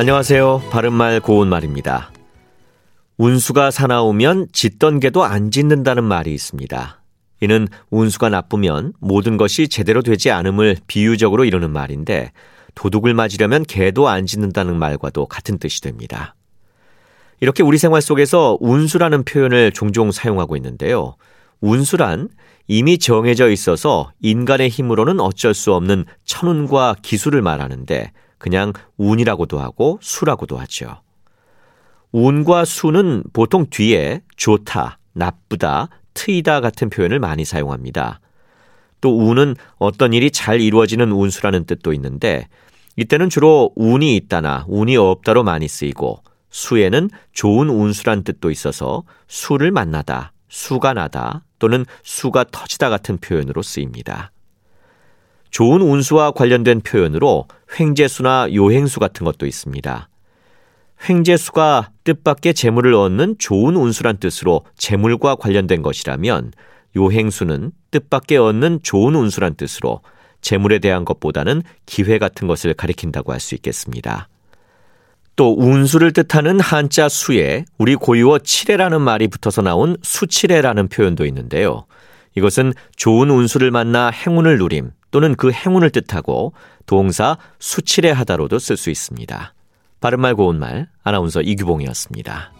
안녕하세요. 바른말 고운말입니다. 운수가 사나우면 짓던 개도 안 짓는다는 말이 있습니다. 이는 운수가 나쁘면 모든 것이 제대로 되지 않음을 비유적으로 이루는 말인데 도둑을 맞으려면 개도 안 짓는다는 말과도 같은 뜻이 됩니다. 이렇게 우리 생활 속에서 운수라는 표현을 종종 사용하고 있는데요. 운수란 이미 정해져 있어서 인간의 힘으로는 어쩔 수 없는 천운과 기술을 말하는데 그냥 운이라고도 하고 수라고도 하죠. 운과 수는 보통 뒤에 좋다, 나쁘다, 트이다 같은 표현을 많이 사용합니다. 또 운은 어떤 일이 잘 이루어지는 운수라는 뜻도 있는데 이때는 주로 운이 있다나 운이 없다로 많이 쓰이고 수에는 좋은 운수란 뜻도 있어서 수를 만나다, 수가 나다 또는 수가 터지다 같은 표현으로 쓰입니다. 좋은 운수와 관련된 표현으로 횡재수나 요행수 같은 것도 있습니다. 횡재수가 뜻밖의 재물을 얻는 좋은 운수란 뜻으로 재물과 관련된 것이라면 요행수는 뜻밖의 얻는 좋은 운수란 뜻으로 재물에 대한 것보다는 기회 같은 것을 가리킨다고 할 수 있겠습니다. 또 운수를 뜻하는 한자 수에 우리 고유어 칠해라는 말이 붙어서 나온 수칠해라는 표현도 있는데요. 이것은 좋은 운수를 만나 행운을 누림 또는 그 행운을 뜻하고 동사 수칠해 하다로도 쓸 수 있습니다. 바른말 고운말 아나운서 이규봉이었습니다.